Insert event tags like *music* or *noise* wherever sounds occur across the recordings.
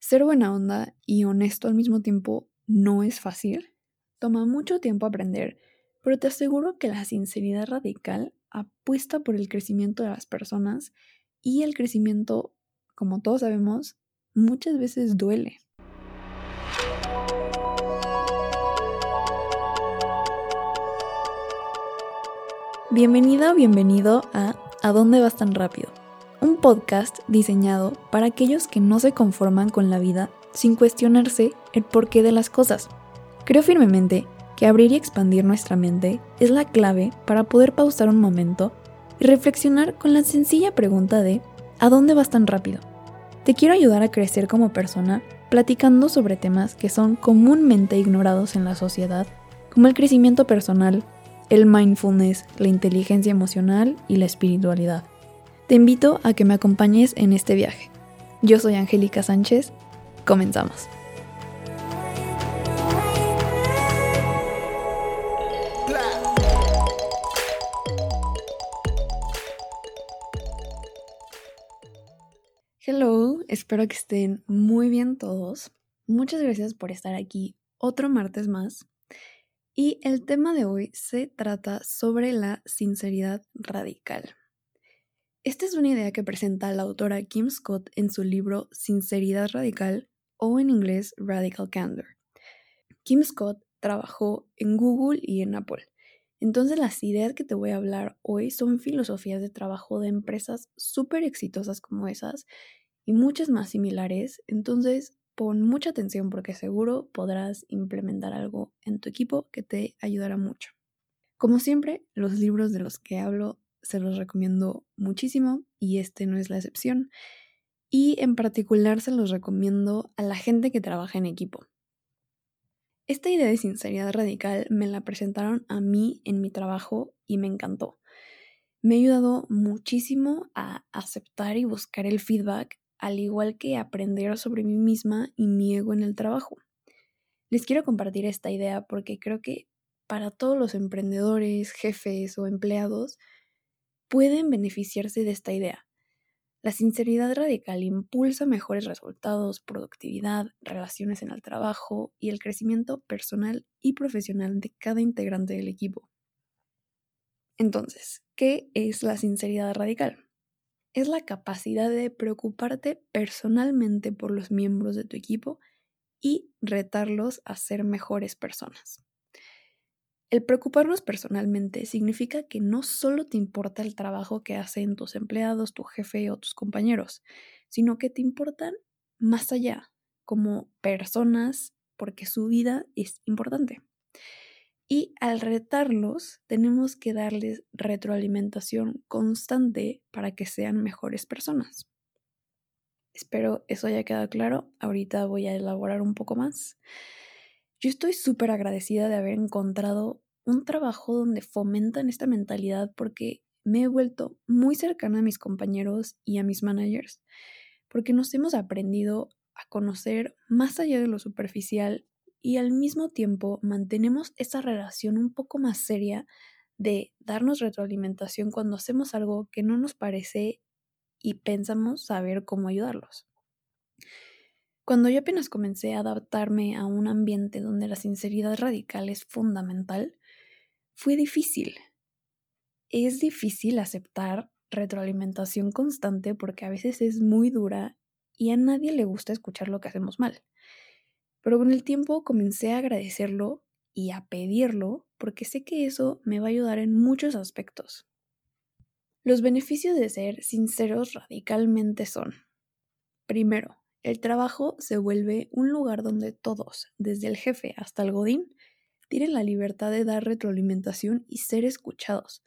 Ser buena onda y honesto al mismo tiempo no es fácil. Toma mucho tiempo aprender, pero te aseguro que la sinceridad radical apuesta por el crecimiento de las personas y el crecimiento, como todos sabemos, muchas veces duele. Bienvenida o bienvenido a ¿A dónde vas tan rápido? Podcast diseñado para aquellos que no se conforman con la vida sin cuestionarse el porqué de las cosas. Creo firmemente que abrir y expandir nuestra mente es la clave para poder pausar un momento y reflexionar con la sencilla pregunta de ¿a dónde vas tan rápido? Te quiero ayudar a crecer como persona platicando sobre temas que son comúnmente ignorados en la sociedad, como el crecimiento personal, el mindfulness, la inteligencia emocional y la espiritualidad. Te invito a que me acompañes en este viaje. Yo soy Angélica Sánchez. Comenzamos. Hello, espero que estén muy bien todos. Muchas gracias por estar aquí otro martes más. Y el tema de hoy se trata sobre la sinceridad radical. Esta es una idea que presenta la autora Kim Scott en su libro Sinceridad Radical o en inglés Radical Candor. Kim Scott trabajó en Google y en Apple. Entonces las ideas que te voy a hablar hoy son filosofías de trabajo de empresas súper exitosas como esas y muchas más similares. Entonces pon mucha atención porque seguro podrás implementar algo en tu equipo que te ayudará mucho. Como siempre, los libros de los que hablo se los recomiendo muchísimo y este no es la excepción. Y en particular se los recomiendo a la gente que trabaja en equipo. Esta idea de sinceridad radical me la presentaron a mí en mi trabajo y me encantó. Me ha ayudado muchísimo a aceptar y buscar el feedback al igual que aprender sobre mí misma y mi ego en el trabajo. Les quiero compartir esta idea porque creo que para todos los emprendedores, jefes o empleados pueden beneficiarse de esta idea. La sinceridad radical impulsa mejores resultados, productividad, relaciones en el trabajo y el crecimiento personal y profesional de cada integrante del equipo. Entonces, ¿qué es la sinceridad radical? es la capacidad de preocuparte personalmente por los miembros de tu equipo y retarlos a ser mejores personas. El preocuparnos personalmente significa que no solo te importa el trabajo que hacen tus empleados, tu jefe o tus compañeros, sino que te importan más allá, como personas, porque su vida es importante. Y al retarlos, tenemos que darles retroalimentación constante para que sean mejores personas. Espero eso haya quedado claro. Ahorita voy a elaborar un poco más. Yo estoy súper agradecida de haber encontrado un trabajo donde fomentan esta mentalidad porque me he vuelto muy cercana a mis compañeros y a mis managers, porque nos hemos aprendido a conocer más allá de lo superficial y al mismo tiempo mantenemos esa relación un poco más seria de darnos retroalimentación cuando hacemos algo que no nos parece y pensamos saber cómo ayudarlos. Cuando yo apenas comencé a adaptarme a un ambiente donde la sinceridad radical es fundamental, fue difícil. Es difícil aceptar retroalimentación constante porque a veces es muy dura y a nadie le gusta escuchar lo que hacemos mal. Pero con el tiempo comencé a agradecerlo y a pedirlo porque sé que eso me va a ayudar en muchos aspectos. Los beneficios de ser sinceros radicalmente son, primero, el trabajo se vuelve un lugar donde todos, desde el jefe hasta el godín, tienen la libertad de dar retroalimentación y ser escuchados,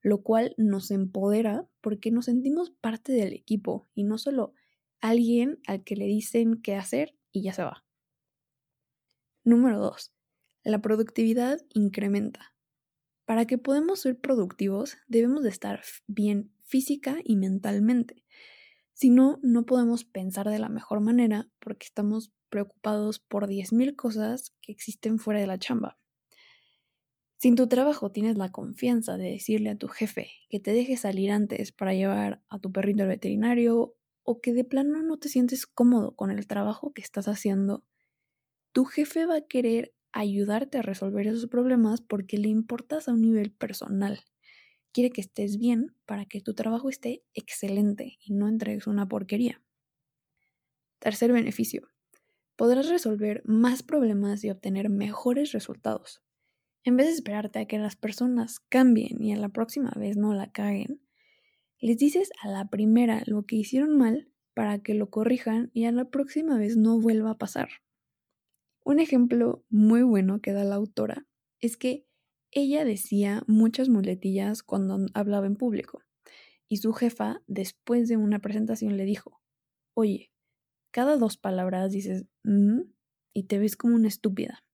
lo cual nos empodera porque nos sentimos parte del equipo y no solo alguien al que le dicen qué hacer y ya se va. Número 2. La productividad incrementa. Para que podamos ser productivos debemos de estar bien física y mentalmente. Si no, no podemos pensar de la mejor manera porque estamos preocupados por 10.000 cosas que existen fuera de la chamba. Si en tu trabajo tienes la confianza de decirle a tu jefe que te deje salir antes para llevar a tu perrito al veterinario o que de plano no te sientes cómodo con el trabajo que estás haciendo, tu jefe va a querer ayudarte a resolver esos problemas porque le importas a un nivel personal. Quiere que estés bien para que tu trabajo esté excelente y no entregues una porquería. Tercer beneficio. Podrás resolver más problemas y obtener mejores resultados. En vez de esperarte a que las personas cambien y a la próxima vez no la caguen, les dices a la primera lo que hicieron mal para que lo corrijan y a la próxima vez no vuelva a pasar. Un ejemplo muy bueno que da la autora es que ella decía muchas muletillas cuando hablaba en público y su jefa después de una presentación le dijo, oye, cada dos palabras dices mm", y te ves como una estúpida.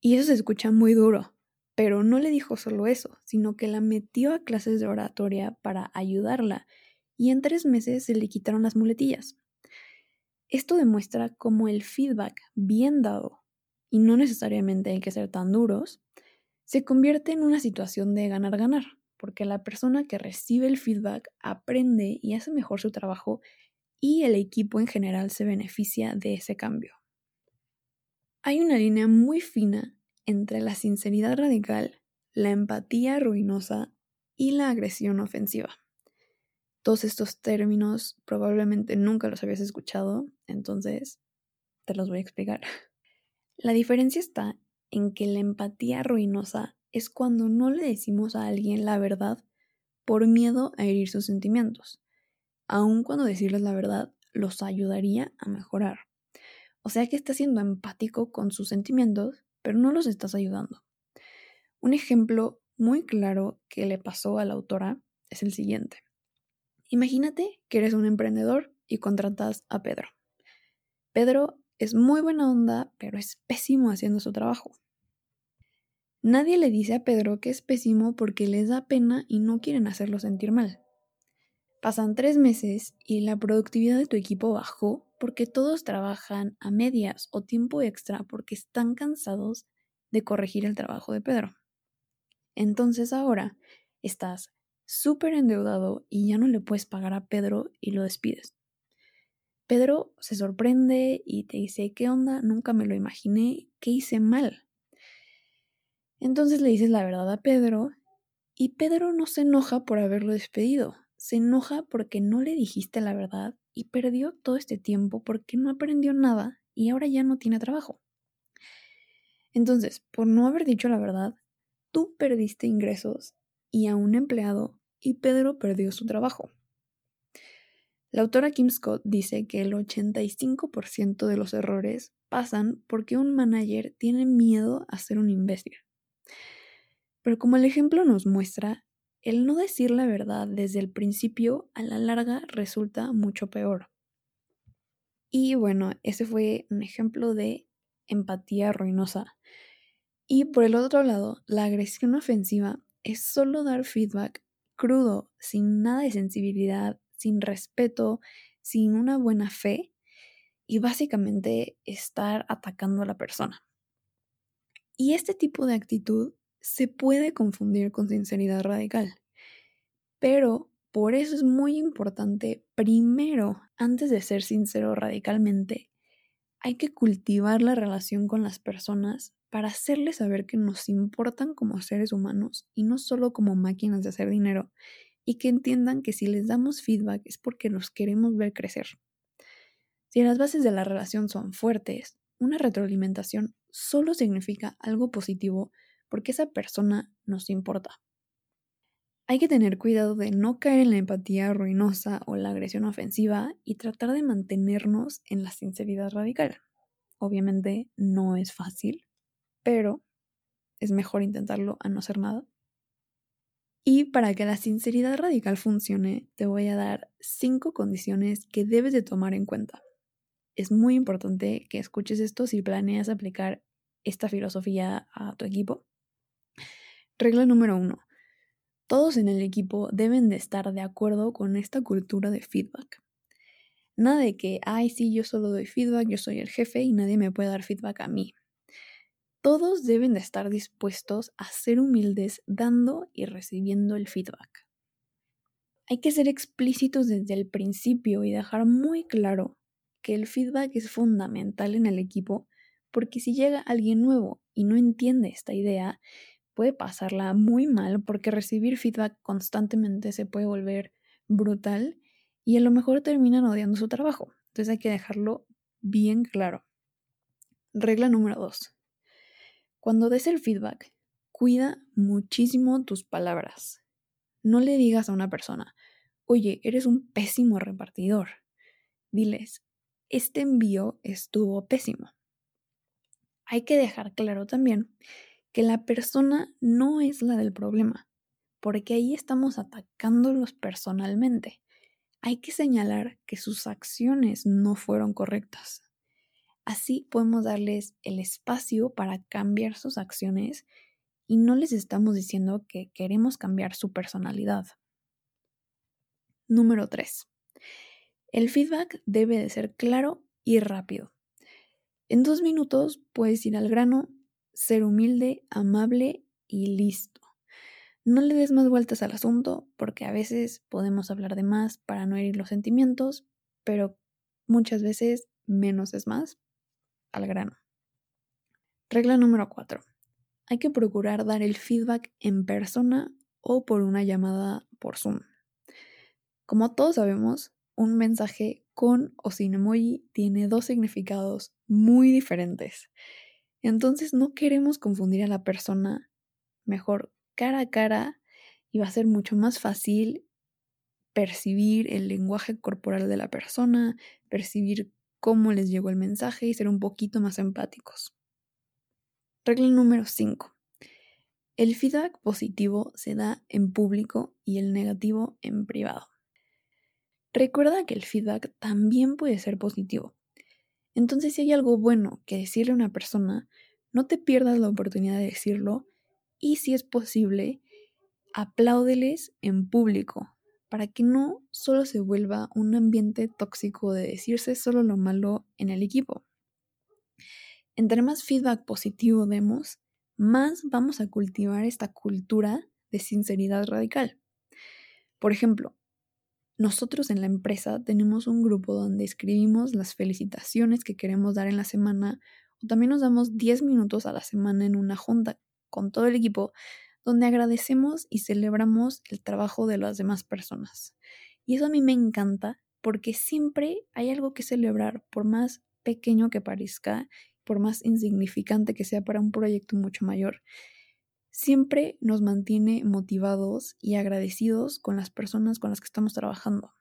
Y eso se escucha muy duro, pero no le dijo solo eso, sino que la metió a clases de oratoria para ayudarla y en tres meses se le quitaron las muletillas. Esto demuestra cómo el feedback bien dado, y no necesariamente hay que ser tan duros, se convierte en una situación de ganar-ganar, porque la persona que recibe el feedback aprende y hace mejor su trabajo y el equipo en general se beneficia de ese cambio. Hay una línea muy fina entre la sinceridad radical, la empatía ruinosa y la agresión ofensiva. Todos estos términos probablemente nunca los habías escuchado, entonces te los voy a explicar. *laughs* La diferencia está en que la empatía ruinosa es cuando no le decimos a alguien la verdad por miedo a herir sus sentimientos, aun cuando decirles la verdad los ayudaría a mejorar. O sea que estás siendo empático con sus sentimientos, pero no los estás ayudando. Un ejemplo muy claro que le pasó a la autora es el siguiente. Imagínate que eres un emprendedor y contratas a Pedro. Pedro es muy buena onda, pero es pésimo haciendo su trabajo. Nadie le dice a Pedro que es pésimo porque les da pena y no quieren hacerlo sentir mal. Pasan tres meses y la productividad de tu equipo bajó porque todos trabajan a medias o tiempo extra porque están cansados de corregir el trabajo de Pedro. Entonces ahora estás súper endeudado y ya no le puedes pagar a Pedro y lo despides. Pedro se sorprende y te dice, ¿qué onda? Nunca me lo imaginé, ¿qué hice mal? Entonces le dices la verdad a Pedro y Pedro no se enoja por haberlo despedido, se enoja porque no le dijiste la verdad y perdió todo este tiempo porque no aprendió nada y ahora ya no tiene trabajo. Entonces, por no haber dicho la verdad, tú perdiste ingresos y a un empleado y Pedro perdió su trabajo. La autora Kim Scott dice que el 85% de los errores pasan porque un manager tiene miedo a ser un imbécil. Pero como el ejemplo nos muestra, el no decir la verdad desde el principio a la larga resulta mucho peor. Y bueno, ese fue un ejemplo de empatía ruinosa. Y por el otro lado, la agresión ofensiva es solo dar feedback crudo, sin nada de sensibilidad, sin respeto, sin una buena fe y básicamente estar atacando a la persona. Y este tipo de actitud se puede confundir con sinceridad radical. Pero por eso es muy importante, primero, antes de ser sincero radicalmente, hay que cultivar la relación con las personas para hacerles saber que nos importan como seres humanos y no solo como máquinas de hacer dinero, y que entiendan que si les damos feedback es porque nos queremos ver crecer. Si las bases de la relación son fuertes, una retroalimentación solo significa algo positivo porque esa persona nos importa. Hay que tener cuidado de no caer en la empatía ruinosa o la agresión ofensiva y tratar de mantenernos en la sinceridad radical. Obviamente no es fácil, pero es mejor intentarlo a no hacer nada. Y para que la sinceridad radical funcione, te voy a dar cinco condiciones que debes de tomar en cuenta. Es muy importante que escuches esto si planeas aplicar esta filosofía a tu equipo. Regla número uno. Todos en el equipo deben de estar de acuerdo con esta cultura de feedback. Nada de que, ay, sí, yo solo doy feedback, yo soy el jefe y nadie me puede dar feedback a mí. Todos deben de estar dispuestos a ser humildes dando y recibiendo el feedback. Hay que ser explícitos desde el principio y dejar muy claro que el feedback es fundamental en el equipo porque si llega alguien nuevo y no entiende esta idea, puede pasarla muy mal porque recibir feedback constantemente se puede volver brutal y a lo mejor terminan odiando su trabajo. Entonces hay que dejarlo bien claro. Regla número 2. Cuando des el feedback, cuida muchísimo tus palabras. No le digas a una persona, oye, eres un pésimo repartidor. Diles, este envío estuvo pésimo. Hay que dejar claro también que la persona no es la del problema, porque ahí estamos atacándolos personalmente. Hay que señalar que sus acciones no fueron correctas. Así podemos darles el espacio para cambiar sus acciones y no les estamos diciendo que queremos cambiar su personalidad. Número 3. El feedback debe de ser claro y rápido. En dos minutos puedes ir al grano ser humilde, amable y listo. No le des más vueltas al asunto porque a veces podemos hablar de más para no herir los sentimientos, pero muchas veces menos es más al grano. Regla número 4. Hay que procurar dar el feedback en persona o por una llamada por Zoom. Como todos sabemos, un mensaje con o sin emoji tiene dos significados muy diferentes. Entonces no queremos confundir a la persona, mejor cara a cara y va a ser mucho más fácil percibir el lenguaje corporal de la persona, percibir cómo les llegó el mensaje y ser un poquito más empáticos. Regla número 5. El feedback positivo se da en público y el negativo en privado. Recuerda que el feedback también puede ser positivo, entonces, si hay algo bueno que decirle a una persona, no te pierdas la oportunidad de decirlo y si es posible, apláudeles en público para que no solo se vuelva un ambiente tóxico de decirse solo lo malo en el equipo. Entre más feedback positivo demos, más vamos a cultivar esta cultura de sinceridad radical. Por ejemplo, nosotros en la empresa tenemos un grupo donde escribimos las felicitaciones que queremos dar en la semana o también nos damos 10 minutos a la semana en una junta con todo el equipo donde agradecemos y celebramos el trabajo de las demás personas. Y eso a mí me encanta porque siempre hay algo que celebrar, por más pequeño que parezca, por más insignificante que sea para un proyecto mucho mayor siempre nos mantiene motivados y agradecidos con las personas con las que estamos trabajando.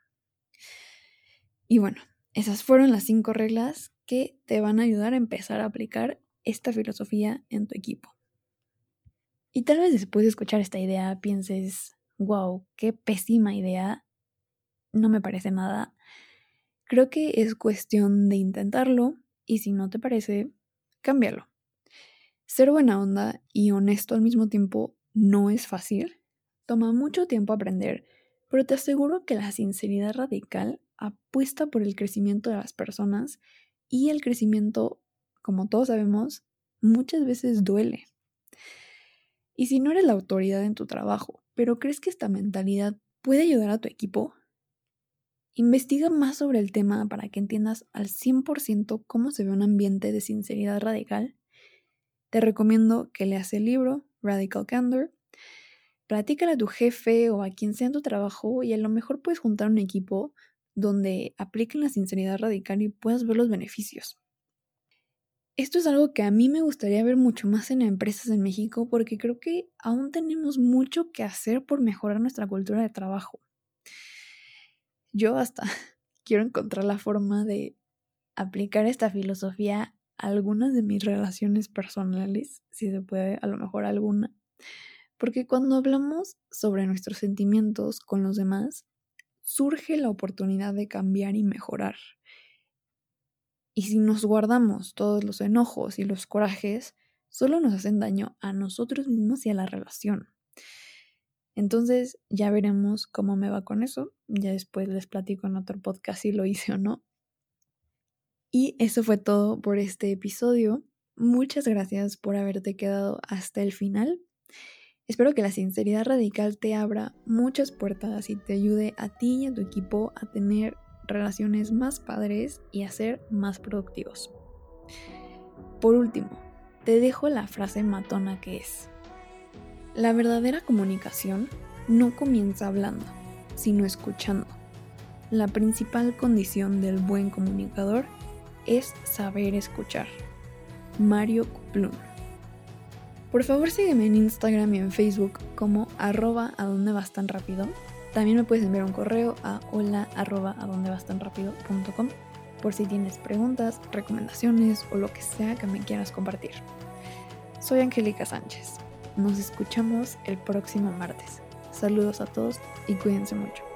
Y bueno, esas fueron las cinco reglas que te van a ayudar a empezar a aplicar esta filosofía en tu equipo. Y tal vez después de escuchar esta idea pienses, wow, qué pésima idea, no me parece nada. Creo que es cuestión de intentarlo y si no te parece, cámbialo. Ser buena onda y honesto al mismo tiempo no es fácil. Toma mucho tiempo aprender, pero te aseguro que la sinceridad radical apuesta por el crecimiento de las personas y el crecimiento, como todos sabemos, muchas veces duele. Y si no eres la autoridad en tu trabajo, pero crees que esta mentalidad puede ayudar a tu equipo, investiga más sobre el tema para que entiendas al 100% cómo se ve un ambiente de sinceridad radical te recomiendo que leas el libro Radical Candor. Platícale a tu jefe o a quien sea en tu trabajo y a lo mejor puedes juntar un equipo donde apliquen la sinceridad radical y puedas ver los beneficios. Esto es algo que a mí me gustaría ver mucho más en empresas en México porque creo que aún tenemos mucho que hacer por mejorar nuestra cultura de trabajo. Yo hasta *laughs* quiero encontrar la forma de aplicar esta filosofía algunas de mis relaciones personales, si se puede, a lo mejor alguna. Porque cuando hablamos sobre nuestros sentimientos con los demás, surge la oportunidad de cambiar y mejorar. Y si nos guardamos todos los enojos y los corajes, solo nos hacen daño a nosotros mismos y a la relación. Entonces ya veremos cómo me va con eso. Ya después les platico en otro podcast si lo hice o no. Y eso fue todo por este episodio. Muchas gracias por haberte quedado hasta el final. Espero que la sinceridad radical te abra muchas puertas y te ayude a ti y a tu equipo a tener relaciones más padres y a ser más productivos. Por último, te dejo la frase matona que es, la verdadera comunicación no comienza hablando, sino escuchando. La principal condición del buen comunicador es saber escuchar. Mario Kuplun. Por favor sígueme en Instagram y en Facebook como arroba a vas tan rápido. También me puedes enviar un correo a hola por si tienes preguntas, recomendaciones o lo que sea que me quieras compartir. Soy Angélica Sánchez. Nos escuchamos el próximo martes. Saludos a todos y cuídense mucho.